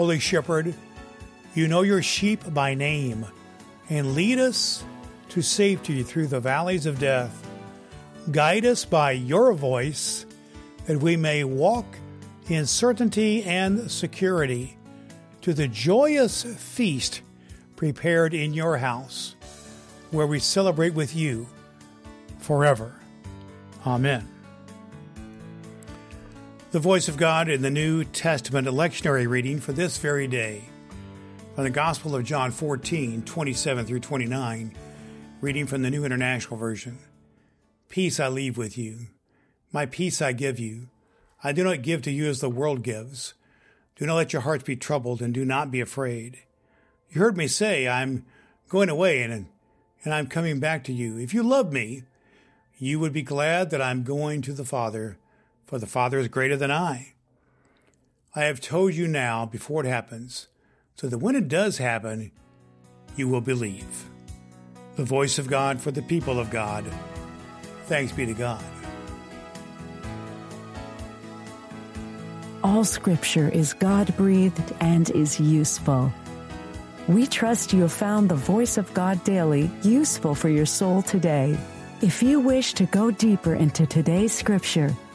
Holy Shepherd, you know your sheep by name and lead us to safety through the valleys of death. Guide us by your voice that we may walk in certainty and security to the joyous feast prepared in your house, where we celebrate with you forever. Amen. The voice of God in the New Testament lectionary reading for this very day from the Gospel of John 14, 27 through 29, reading from the New International Version. Peace I leave with you. My peace I give you. I do not give to you as the world gives. Do not let your hearts be troubled and do not be afraid. You heard me say, I'm going away and, and I'm coming back to you. If you love me, you would be glad that I'm going to the Father for the Father is greater than I. I have told you now before it happens, so that when it does happen, you will believe. The voice of God for the people of God. Thanks be to God. All scripture is God breathed and is useful. We trust you have found the voice of God daily useful for your soul today. If you wish to go deeper into today's scripture,